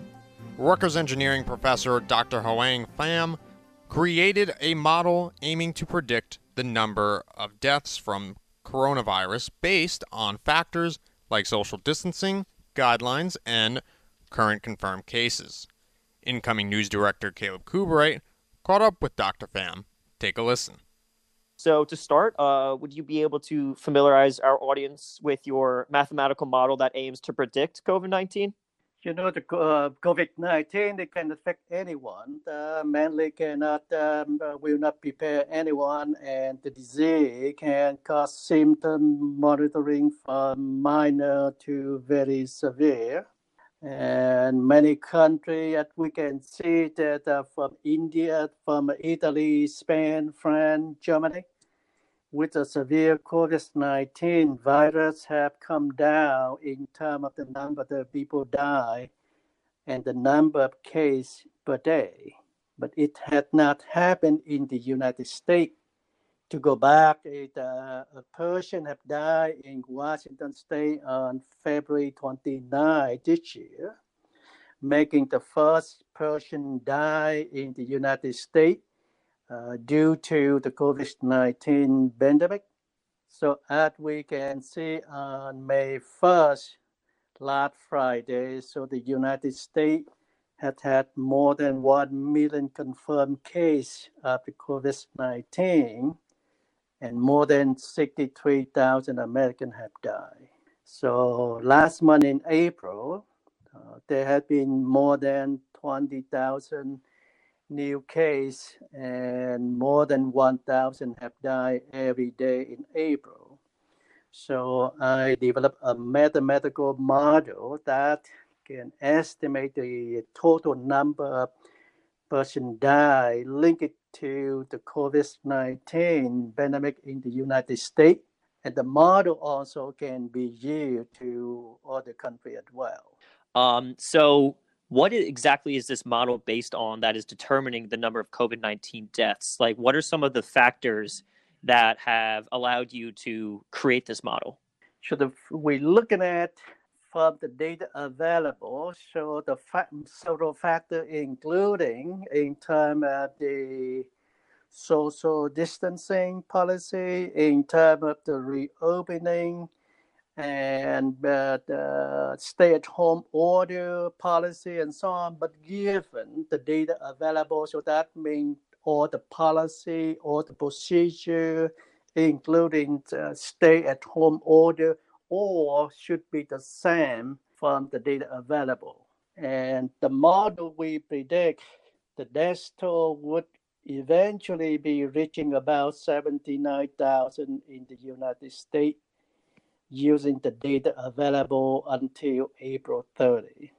Rutgers engineering professor Dr. Hoang Pham created a model aiming to predict the number of deaths from coronavirus based on factors like social distancing, guidelines, and current confirmed cases. Incoming news director Caleb Kuberiet caught up with Dr. Pham. Take a listen. So, to start, uh, would you be able to familiarize our audience with your mathematical model that aims to predict COVID 19? You know, the uh, COVID 19, it can affect anyone. Uh, mainly cannot, um, uh, will not prepare anyone, and the disease can cause symptom monitoring from minor to very severe. And many countries, we can see that from India, from Italy, Spain, France, Germany, with the severe COVID-19 virus have come down in terms of the number of people die and the number of cases per day. But it had not happened in the United States. To go back, it, uh, a person have died in Washington State on February 29 this year, making the first person die in the United States uh, due to the COVID-19 pandemic. So as we can see on May 1st, last Friday, so the United States had had more than 1 million confirmed cases of the COVID-19 and more than 63,000 Americans have died. So last month in April, uh, there had been more than 20,000 new case and more than 1,000 have died every day in April. So I developed a mathematical model that can estimate the total number of person die linked to the COVID-19 pandemic in the United States. And the model also can be used to other countries as well. Um, so what exactly is this model based on that is determining the number of COVID 19 deaths? Like, what are some of the factors that have allowed you to create this model? So, the, we're looking at from the data available, so the fa- several factors, including in terms of the social distancing policy, in terms of the reopening, and uh, stay-at-home order policy and so on. But given the data available, so that means all the policy, all the procedure, including the stay-at-home order, all should be the same from the data available. And the model we predict the death toll would eventually be reaching about 79,000 in the United States using the data available until April 30.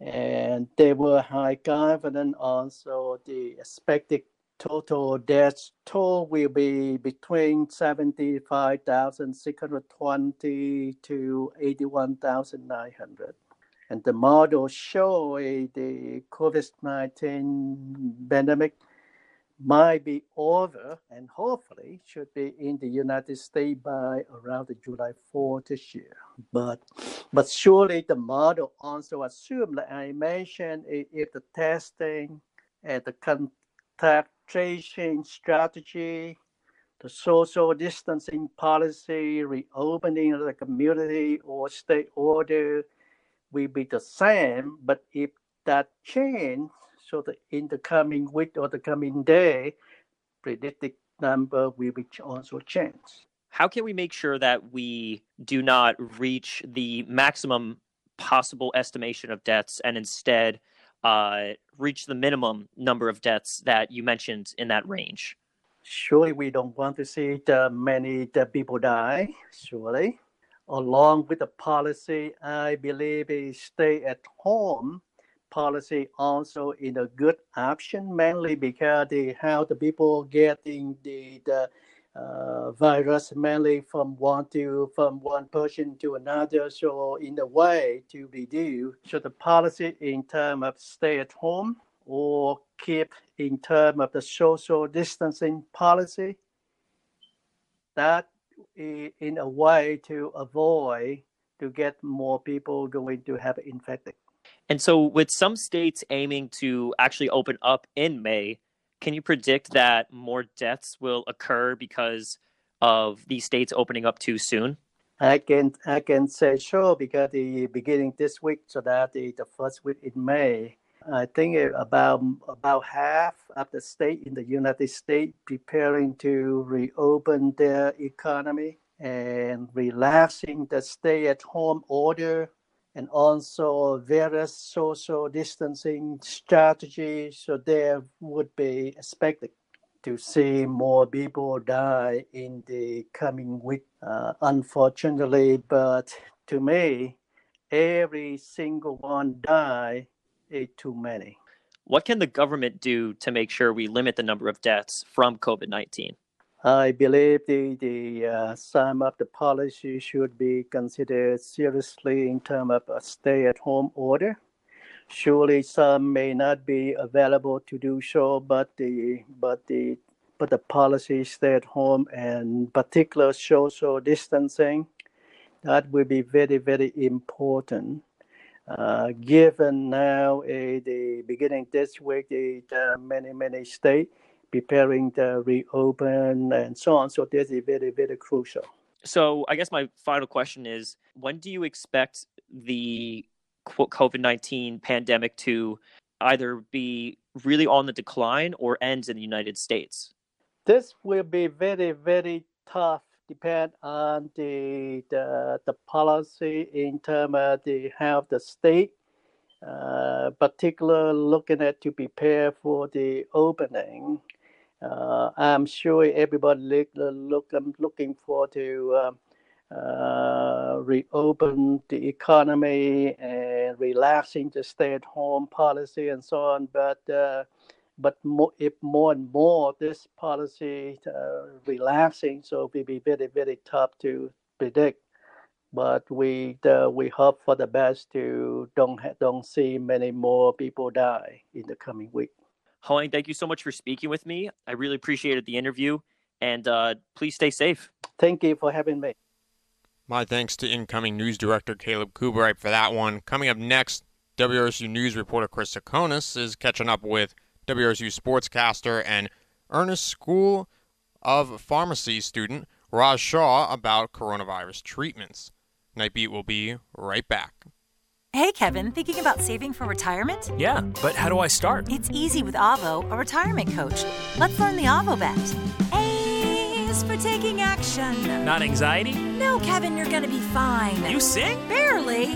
And they were high confident also the expected total death toll will be between 75,620 to 81,900. And the model show the COVID-19 pandemic might be over and hopefully should be in the United States by around July 4 this year. But but surely the model also assumes, like I mentioned, if the testing and the contact tracing strategy, the social distancing policy, reopening of the community or state order will be the same. But if that change, so that in the coming week or the coming day, predicted number will be also change. How can we make sure that we do not reach the maximum possible estimation of deaths and instead uh, reach the minimum number of deaths that you mentioned in that range? Surely we don't want to see the many the people die, surely. Along with the policy, I believe a stay at home policy also is a good option, mainly because the, how the people getting the, the uh, virus mainly from one to from one person to another. So in a way to reduce so the policy in terms of stay at home or keep in terms of the social distancing policy. That in a way to avoid to get more people going to have infected. And so, with some states aiming to actually open up in May, can you predict that more deaths will occur because of these states opening up too soon? I can I can say sure because the beginning this week, so that the, the first week in May, I think about about half of the state in the United States preparing to reopen their economy and relaxing the stay-at-home order and also various social distancing strategies. So there would be expected to see more people die in the coming week. Uh, unfortunately, but to me, every single one die is too many. What can the government do to make sure we limit the number of deaths from COVID 19? I believe the, the uh, some of the policy should be considered seriously in terms of a stay-at-home order. Surely some may not be available to do so, but the but the but the policy stay at home and particular social distancing that will be very very important. Uh, given now uh, the beginning this week, the many many states preparing to reopen and so on. So this is very, very crucial. So I guess my final question is when do you expect the COVID 19 pandemic to either be really on the decline or end in the United States? This will be very, very tough depend on the the, the policy in terms of the how the state uh, particular looking at to prepare for the opening uh, I'm sure everybody look, look I'm looking forward to um, uh, reopen the economy and relaxing the stay-at-home policy and so on. But uh, but more, if more and more this policy uh, relaxing, so it will be very very tough to predict. But we we hope for the best to don't don't see many more people die in the coming week. Hoang, thank you so much for speaking with me. I really appreciated the interview, and uh, please stay safe. Thank you for having me. My thanks to incoming news director Caleb Kuberiet for that one. Coming up next, WRSU News reporter Chris Tsakonas is catching up with WRSU sportscaster and Ernest School of Pharmacy student Raj Shah about coronavirus treatments. Knightbeat will be right back. Hey, Kevin, thinking about saving for retirement? Yeah, but how do I start? It's easy with Avo, a retirement coach. Let's learn the Avo bet. A is for taking action. Not anxiety? No, Kevin, you're gonna be fine. You sing? Barely.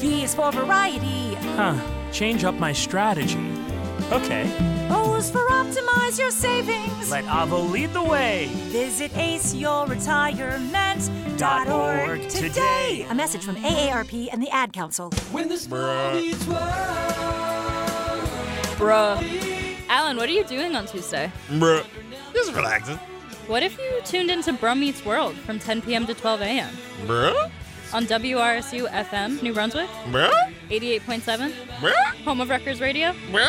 V is for variety. Huh, change up my strategy. Okay. O for optimize your savings. Let Avo lead the way. Visit aceyourretirement.org today. A message from AARP and the Ad Council. When the Bruh. Alan, what are you doing on Tuesday? Bruh. Just relaxing. What if you tuned into Bruh Meets World from 10 p.m. to 12 a.m.? Bruh? On WRSU FM, New Brunswick? Bruh? 88.7? Bruh? Home of Records Radio? Bruh?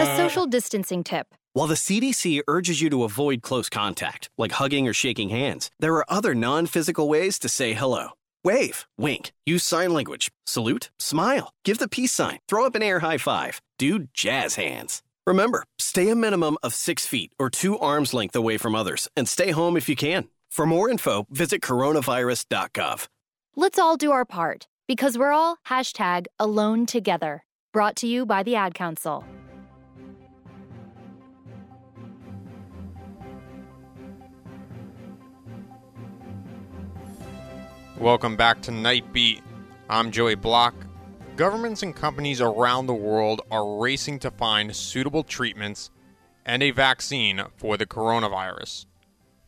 A social distancing tip. While the CDC urges you to avoid close contact, like hugging or shaking hands, there are other non physical ways to say hello. Wave, wink, use sign language, salute, smile, give the peace sign, throw up an air high five, do jazz hands. Remember, stay a minimum of six feet or two arms length away from others and stay home if you can. For more info, visit coronavirus.gov. Let's all do our part because we're all hashtag alone together. Brought to you by the Ad Council. Welcome back to Knightbeat. I'm Joey Bloch. Governments and companies around the world are racing to find suitable treatments and a vaccine for the coronavirus.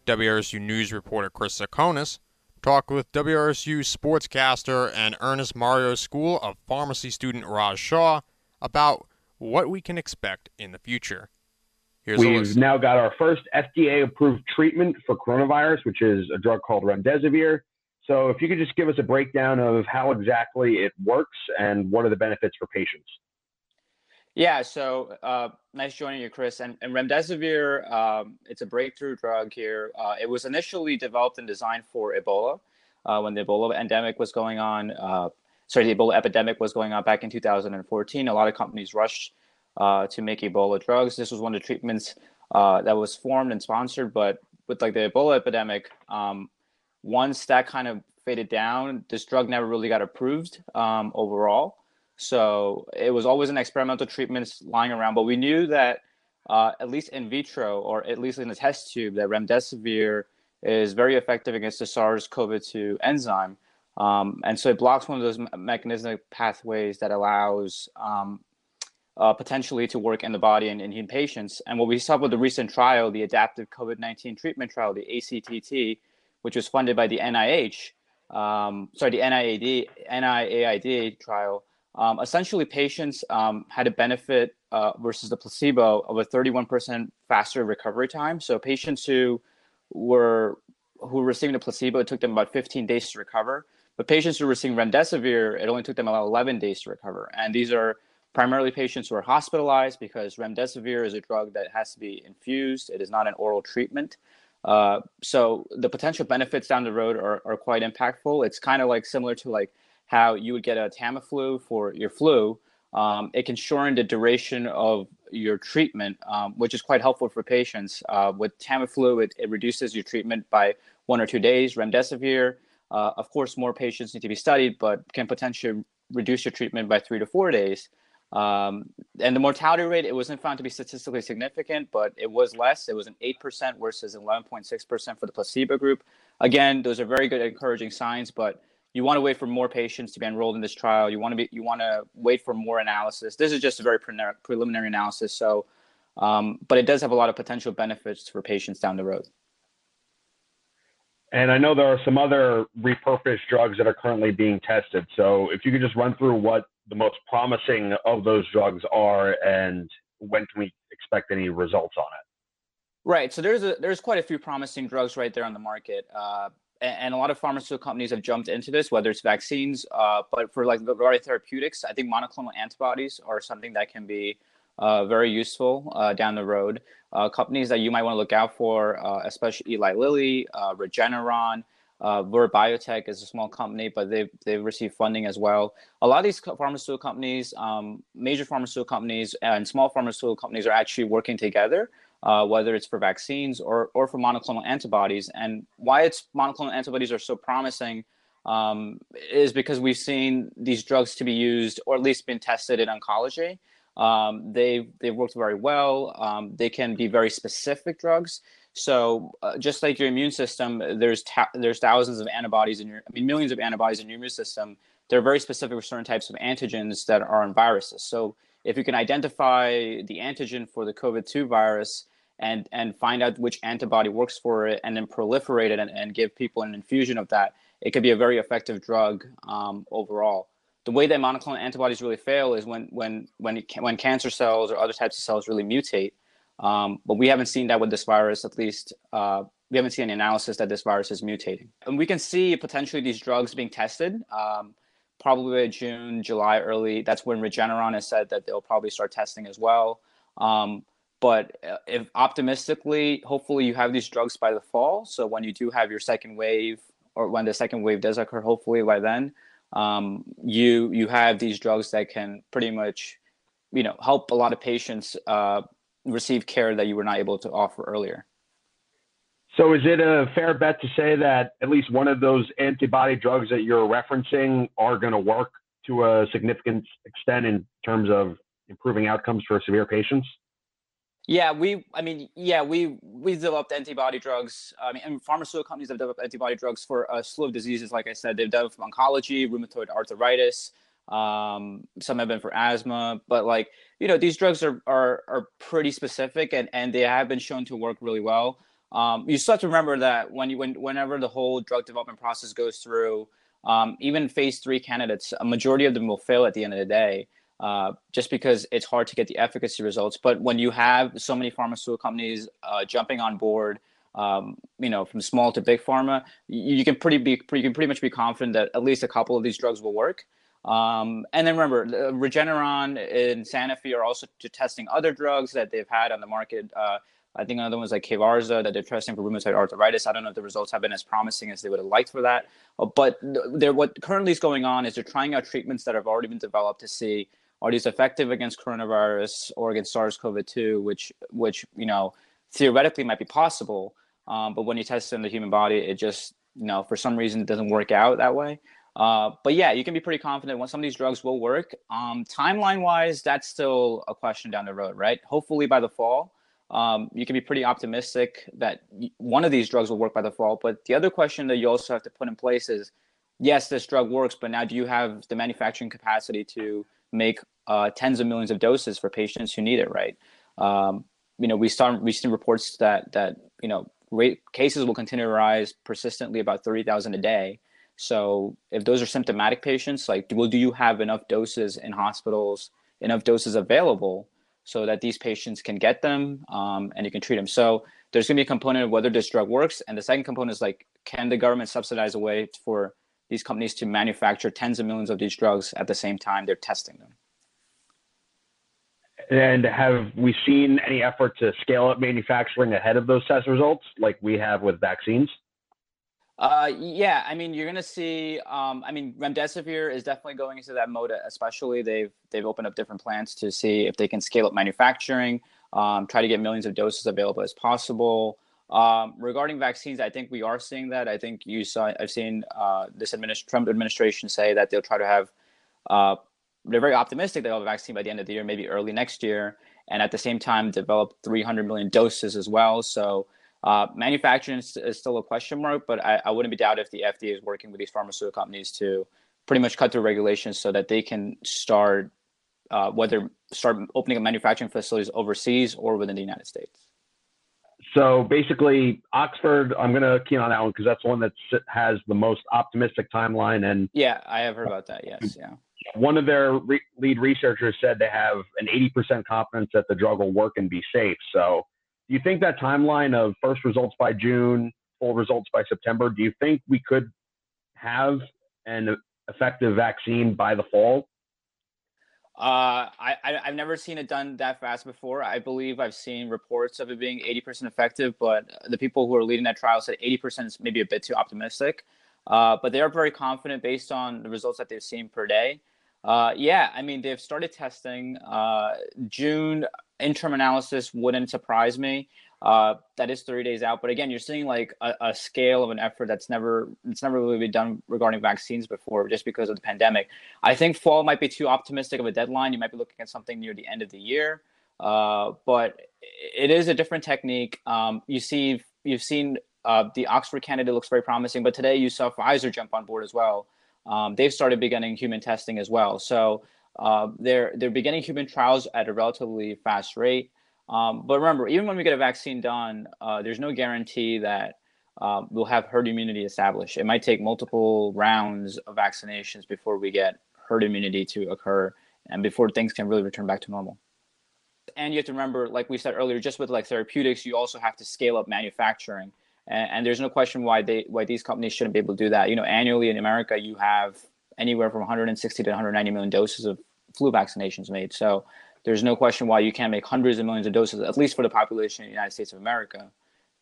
WRSU News reporter Chris Tsakonas talked with WRSU sportscaster and Ernest Mario School of Pharmacy student Raj Shah about what we can expect in the future. Here's We've now got our first FDA approved treatment for coronavirus, which is a drug called remdesivir. So, if you could just give us a breakdown of how exactly it works and what are the benefits for patients. Yeah, so uh, nice joining you, Chris. And, and remdesivir, um, it's a breakthrough drug here. Uh, it was initially developed and designed for Ebola uh, when the Ebola endemic was going on. Uh, sorry, the Ebola epidemic was going on back in 2014. A lot of companies rushed uh, to make Ebola drugs. This was one of the treatments uh, that was formed and sponsored, but with like the Ebola epidemic, um, once that kind of faded down, this drug never really got approved um, overall. So it was always an experimental treatment lying around, but we knew that uh, at least in vitro or at least in the test tube, that remdesivir is very effective against the SARS-CoV-2 enzyme. Um, and so it blocks one of those mechanistic pathways that allows um, uh, potentially to work in the body and in patients. And what we saw with the recent trial, the adaptive COVID 19 treatment trial, the ACTT, which was funded by the NIH, um, sorry, the NIAID, NIAID trial, um, essentially patients um, had a benefit uh, versus the placebo of a 31% faster recovery time. So patients who were who were receiving the placebo, it took them about 15 days to recover. But patients who were receiving remdesivir, it only took them about 11 days to recover. And these are primarily patients who are hospitalized because remdesivir is a drug that has to be infused. It is not an oral treatment. Uh, so the potential benefits down the road are, are quite impactful. It's kind of like similar to like how you would get a Tamiflu for your flu. Um, it can shorten the duration of your treatment, um, which is quite helpful for patients. Uh, with Tamiflu, it, it, reduces your treatment by one or two days. Remdesivir, uh, of course, more patients need to be studied, but can potentially reduce your treatment by three to four days. Um, and the mortality rate, it wasn't found to be statistically significant, but it was less. It was an 8% versus 11.6% for the placebo group. Again, those are very good encouraging signs, but you want to wait for more patients to be enrolled in this trial. You want to be, you want to wait for more analysis. This is just a very preliminary analysis. So, um, but it does have a lot of potential benefits for patients down the road. And I know there are some other repurposed drugs that are currently being tested. So if you could just run through what the most promising of those drugs are and when can we expect any results on it? Right. So there's a there's quite a few promising drugs right there on the market. Uh, and, a lot of pharmaceutical companies have jumped into this, whether it's vaccines, uh, but for like regarding therapeutics, I think monoclonal antibodies are something that can be uh, very useful uh, down the road. Uh, companies that you might want to look out for, uh, especially Eli Lilly, uh, Regeneron, uh, Biotech is a small company, but they've they've received funding as well. A lot of these pharmaceutical companies, um, major pharmaceutical companies, and small pharmaceutical companies are actually working together, uh, whether it's for vaccines or or for monoclonal antibodies. And why it's monoclonal antibodies are so promising um, is because we've seen these drugs to be used, or at least been tested in oncology. Um, they they've worked very well. Um, they can be very specific drugs. So uh, just like your immune system, there's ta- there's thousands of antibodies in your, I mean, millions of antibodies in your immune system. They're very specific for certain types of antigens that are in viruses. So if you can identify the antigen for the COVID-2 virus and and find out which antibody works for it, and then proliferate it and, and give people an infusion of that, it could be a very effective drug um, overall. The way that monoclonal antibodies really fail is when when when it, when cancer cells or other types of cells really mutate um, but we haven't seen that with this virus, at least. Uh, we haven't seen any analysis that this virus is mutating. And we can see potentially these drugs being tested. Um, probably June, July, early. That's when Regeneron has said that they'll probably start testing as well. Um, but uh, if optimistically, hopefully you have these drugs by the fall. So when you do have your second wave or when the second wave does occur, hopefully by then, um, you you have these drugs that can pretty much, you know, help a lot of patients uh, receive care that you were not able to offer earlier. So, is it a fair bet to say that at least one of those antibody drugs that you're referencing are going to work to a significant extent in terms of improving outcomes for severe patients? Yeah, we. I mean, yeah, we we developed antibody drugs. I mean, and pharmaceutical companies have developed antibody drugs for a slew of diseases. Like I said, they've developed for oncology, rheumatoid arthritis. Um, some have been for asthma, but like you know, these drugs are are are pretty specific, and and they have been shown to work really well. Um, you still have to remember that when you when whenever the whole drug development process goes through, um, even phase three candidates, a majority of them will fail at the end of the day. Uh, just because it's hard to get the efficacy results. But when you have so many pharmaceutical companies uh, jumping on board, um, you know, from small to big pharma, you, you can pretty be you can pretty much be confident that at least a couple of these drugs will work. Um, and then remember, Regeneron and Sanofi are also testing other drugs that they've had on the market. Uh, I think another one's like Kevzara that they're testing for rheumatoid arthritis. I don't know if the results have been as promising as they would have liked for that. Uh, but what currently is going on is they're trying out treatments that have already been developed to see are these effective against coronavirus or against SARS-CoV-2, which which you know theoretically might be possible, um, but when you test it in the human body, it just you know for some reason it doesn't work out that way. Uh, but yeah, you can be pretty confident when some of these drugs will work. Um, timeline wise, that's still a question down the road, right? Hopefully by the fall, um, you can be pretty optimistic that one of these drugs will work by the fall. But the other question that you also have to put in place is, yes, this drug works, but now do you have the manufacturing capacity to make uh, tens of millions of doses for patients who need it, right? Um, you know, we saw recent reports that that you know rate, cases will continue to rise persistently about thirty thousand a day. So if those are symptomatic patients, like, well, do you have enough doses in hospitals, enough doses available so that these patients can get them um, and you can treat them? So there's going to be a component of whether this drug works, and the second component is like, can the government subsidize a way for these companies to manufacture tens of millions of these drugs at the same time they're testing them. And have we seen any effort to scale up manufacturing ahead of those test results, like we have with vaccines? Uh, yeah, I mean, you're gonna see. Um, I mean, remdesivir is definitely going into that mode. Especially, they've they've opened up different plants to see if they can scale up manufacturing, um, try to get millions of doses available as possible. Um, regarding vaccines, I think we are seeing that. I think you saw. I've seen uh, this administ- Trump administration say that they'll try to have. Uh, they're very optimistic they'll have a vaccine by the end of the year, maybe early next year, and at the same time develop 300 million doses as well. So uh, manufacturing is, is, still a question mark, but I, I wouldn't be doubt if the FDA is working with these pharmaceutical companies to pretty much cut through regulations so that they can start uh, whether start opening up manufacturing facilities overseas or within the United States. So basically, Oxford, I'm going to key on that one because that's the one that has the most optimistic timeline. And yeah, I have heard about that. Yes, yeah. One of their re- lead researchers said they have an 80% confidence that the drug will work and be safe. So, do you think that timeline of first results by June, full results by September, do you think we could have an effective vaccine by the fall? Uh, I, I have never seen it done that fast before. I believe I've seen reports of it being 80% effective, but the people who are leading that trial said 80% is maybe a bit too optimistic. Uh, but they are very confident based on the results that they've seen per day. Uh, yeah, I mean they've started testing. Uh, June interim analysis wouldn't surprise me. Uh, that is 30 days out. But again, you're seeing like a, a, scale of an effort that's never it's never really been done regarding vaccines before, just because of the pandemic. I think fall might be too optimistic of a deadline. You might be looking at something near the end of the year. Uh, but it is a different technique. Um, you see, you've seen uh, the Oxford candidate looks very promising, but today you saw Pfizer jump on board as well. Um, they've started beginning human testing as well. So uh, they're they're beginning human trials at a relatively fast rate. Um, but remember, even when we get a vaccine done, uh, there's no guarantee that uh, we'll have herd immunity established. It might take multiple rounds of vaccinations before we get herd immunity to occur and before things can really return back to normal. And you have to remember, like we said earlier, just with like therapeutics, you also have to scale up manufacturing. And, and there's no question why they why these companies shouldn't be able to do that. You know, annually in America, you have anywhere from 160 to 190 million doses of flu vaccinations made. So there's no question why you can't make hundreds of millions of doses, at least for the population in the United States of America,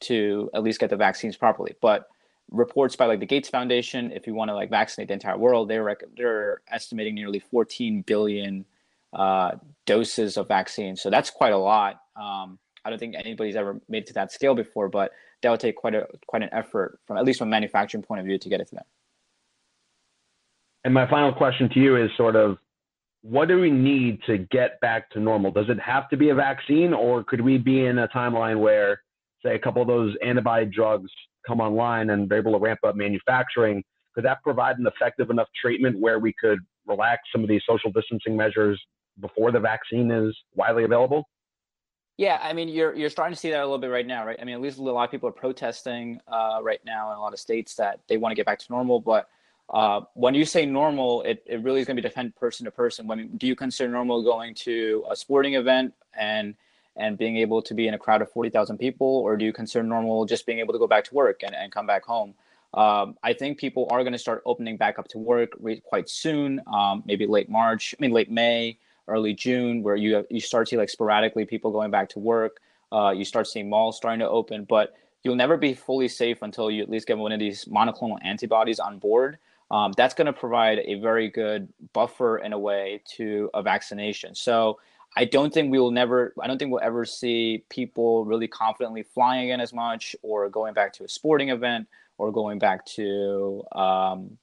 to at least get the vaccines properly. But reports by like the Gates Foundation, if you want to like vaccinate the entire world, they're rec- they're estimating nearly 14 billion uh, doses of vaccine. So that's quite a lot. Um, I don't think anybody's ever made it to that scale before, but that would take quite a quite an effort from at least from a manufacturing point of view to get it to. And my final question to you is sort of what do we need to get back to normal? Does it have to be a vaccine, or could we be in a timeline where, say, a couple of those antibody drugs come online and they're able to ramp up manufacturing? Could that provide an effective enough treatment where we could relax some of these social distancing measures before the vaccine is widely available? Yeah, I mean, you're you're starting to see that a little bit right now, right? I mean, at least a lot of people are protesting uh, right now in a lot of states that they want to get back to normal, but uh, when you say normal, it, it really is going to be different person to person. When do you consider normal going to a sporting event and and being able to be in a crowd of forty thousand people, or do you consider normal just being able to go back to work and, and come back home? Um, I think people are going to start opening back up to work quite soon, um, maybe late March, I mean late May, early June, where you have, you start to see like sporadically people going back to work. Uh, you start seeing malls starting to open, but you'll never be fully safe until you at least get one of these monoclonal antibodies on board um, that's going to provide a very good buffer in a way to a vaccination. So I don't think we will never, I don't think we'll ever see people really confidently flying again as much or going back to a sporting event or going back to, um,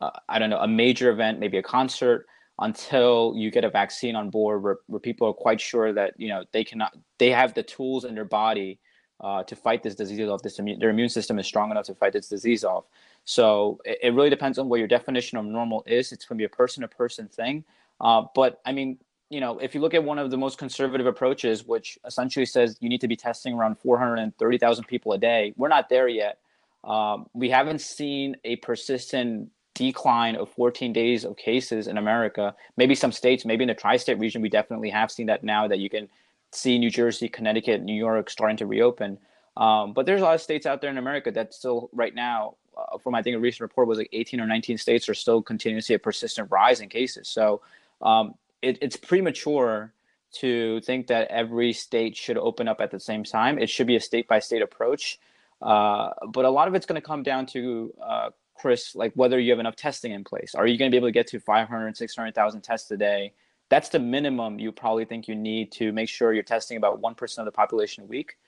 uh, I don't know, a major event, maybe a concert until you get a vaccine on board where, where people are quite sure that, you know, they cannot, they have the tools in their body uh, to fight this disease off. This immune, their immune system is strong enough to fight this disease off. So it, it really depends on what your definition of normal is. It's going to be a person to person thing. Uh, but I mean, you know, if you look at one of the most conservative approaches, which essentially says you need to be testing around 430,000 people a day, we're not there yet. Um, we haven't seen a persistent decline of 14 days of cases in America. Maybe some states, maybe in the tri state region, we definitely have seen that now that you can see New Jersey, Connecticut, New York starting to reopen. Um, but there's a lot of states out there in America that still, right now, uh, from I think a recent report was like 18 or 19 states are still continuing to see a persistent rise in cases. So um, it, it's premature to think that every state should open up at the same time. It should be a state by state approach. Uh, but a lot of it's going to come down to uh, Chris, like whether you have enough testing in place. Are you going to be able to get to 500, 600,000 tests a day? That's the minimum you probably think you need to make sure you're testing about 1% of the population a week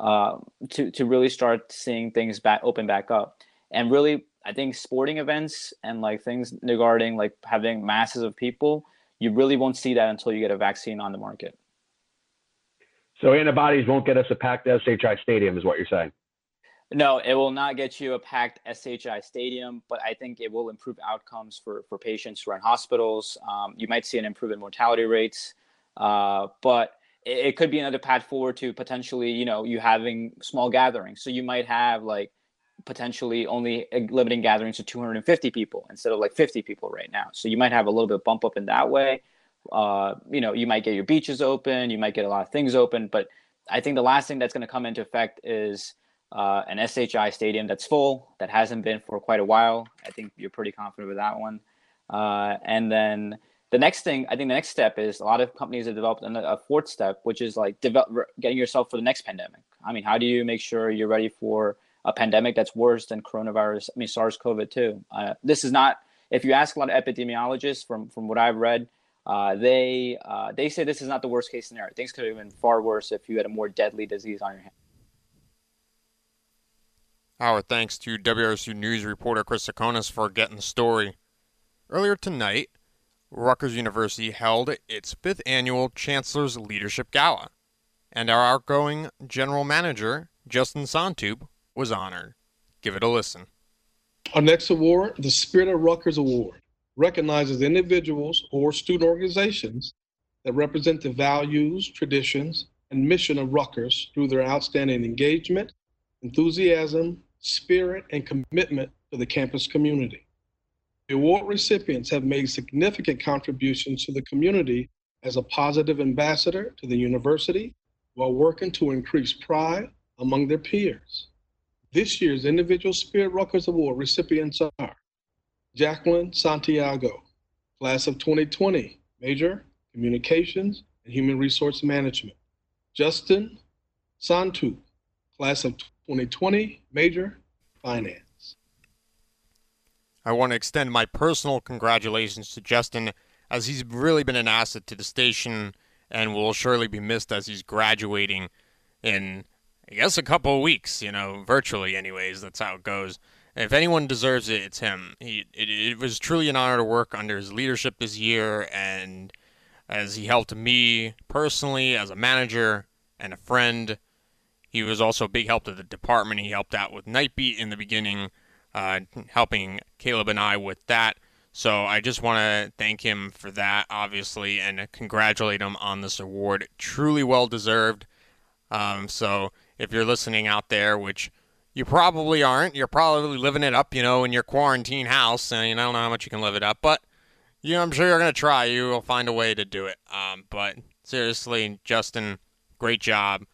uh, to, to really start seeing things back open back up. And really i think sporting events and like things regarding like having masses of people you really won't see that until you get a vaccine on the market. So antibodies won't get us a packed shi stadium is what you're saying no it will not get you a packed shi stadium but i think it will improve outcomes for for patients who are in hospitals um, you might see an improvement mortality rates uh, but it, it could be another path forward to potentially you know you having small gatherings so you might have like potentially only limiting gatherings to 250 people instead of like 50 people right now. So you might have a little bit bump up in that way. Uh, you know, you might get your beaches open, you might get a lot of things open, but I think the last thing that's going to come into effect is uh, an SHI stadium that's full, that hasn't been for quite a while. I think you're pretty confident with that one. Uh, and then the next thing, I think the next step is a lot of companies have developed a fourth step, which is like develop, getting yourself for the next pandemic. I mean, how do you make sure you're ready for a pandemic that's worse than coronavirus. I mean, SARS-CoV-2. Uh, this is not. If you ask a lot of epidemiologists, from from what I've read, uh, they uh, they say this is not the worst case scenario. Things could have been far worse if you had a more deadly disease on your hands. Our thanks to WRSU News reporter Chris Tsakonas for getting the story. Earlier tonight, Rutgers University held its fifth annual Chancellor's Leadership Gala, and our outgoing general manager, Justin Sontube, was honored. Give it a listen. Our next award, the Spirit of Rutgers Award, recognizes individuals or student organizations that represent the values, traditions, and mission of Rutgers through their outstanding engagement, enthusiasm, spirit, and commitment to the campus community. The award recipients have made significant contributions to the community as a positive ambassador to the university while working to increase pride among their peers. This year's Individual Spirit Rutgers Award recipients are Jacqueline Santiago, class of 2020, major Communications and Human Resource Management. Justin Santu, class of 2020, major Finance. I want to extend my personal congratulations to Justin, as he's really been an asset to the station and will surely be missed as he's graduating in, I guess, a couple of weeks, you know, virtually, anyways. That's how it goes. If anyone deserves it, it's him. He, it, it was truly an honor to work under his leadership this year, and as he helped me personally as a manager and a friend. He was also a big help to the department. He helped out with Knightbeat in the beginning, uh, helping Caleb and I with that. So I just want to thank him for that, obviously, and congratulate him on this award. Truly well deserved. Um, so if you're listening out there, which you probably aren't, you're probably living it up, you know, in your quarantine house, and you don't know how much you can live it up, but you I'm sure you're gonna try. You will find a way to do it. Um, but seriously, Justin, great job.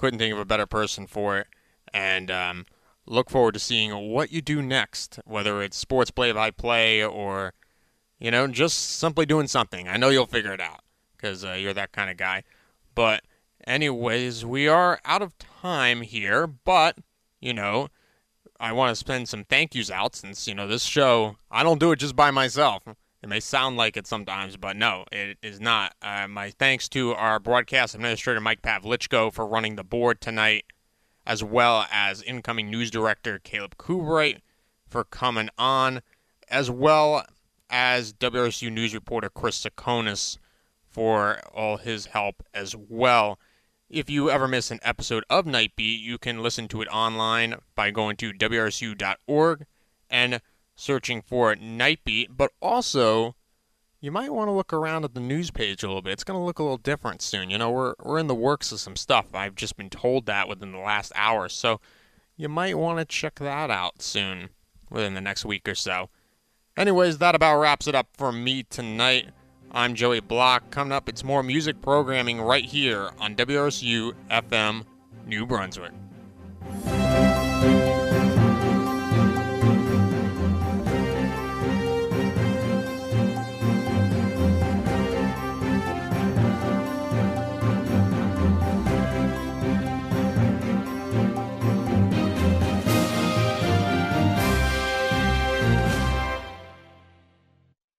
Couldn't think of a better person for it, and um, look forward to seeing what you do next, whether it's sports play by play or, you know, just simply doing something. I know you'll figure it out because uh, you're that kind of guy. But, anyways, we are out of time here, but, you know, I want to spend some thank yous out since, you know, this show, I don't do it just by myself. It may sound like it sometimes, but no, it is not. Uh, my thanks to our broadcast administrator, Mike Pavlichko, for running the board tonight as well as incoming news director Caleb Kuberiet for coming on, as well as WRSU news reporter Chris Tsakonas for all his help as well. If you ever miss an episode of Knightbeat, you can listen to it online by going to WRSU.org and searching for Knightbeat, but also you might want to look around at the news page a little bit. It's going to look a little different soon. You know, we're we're in the works of some stuff. I've just been told that within the last hour, so you might want to check that out soon within the next week or so. Anyways, that about wraps it up for me tonight. I'm Joey Bloch. Coming up, it's more music programming right here on WRSU FM New Brunswick.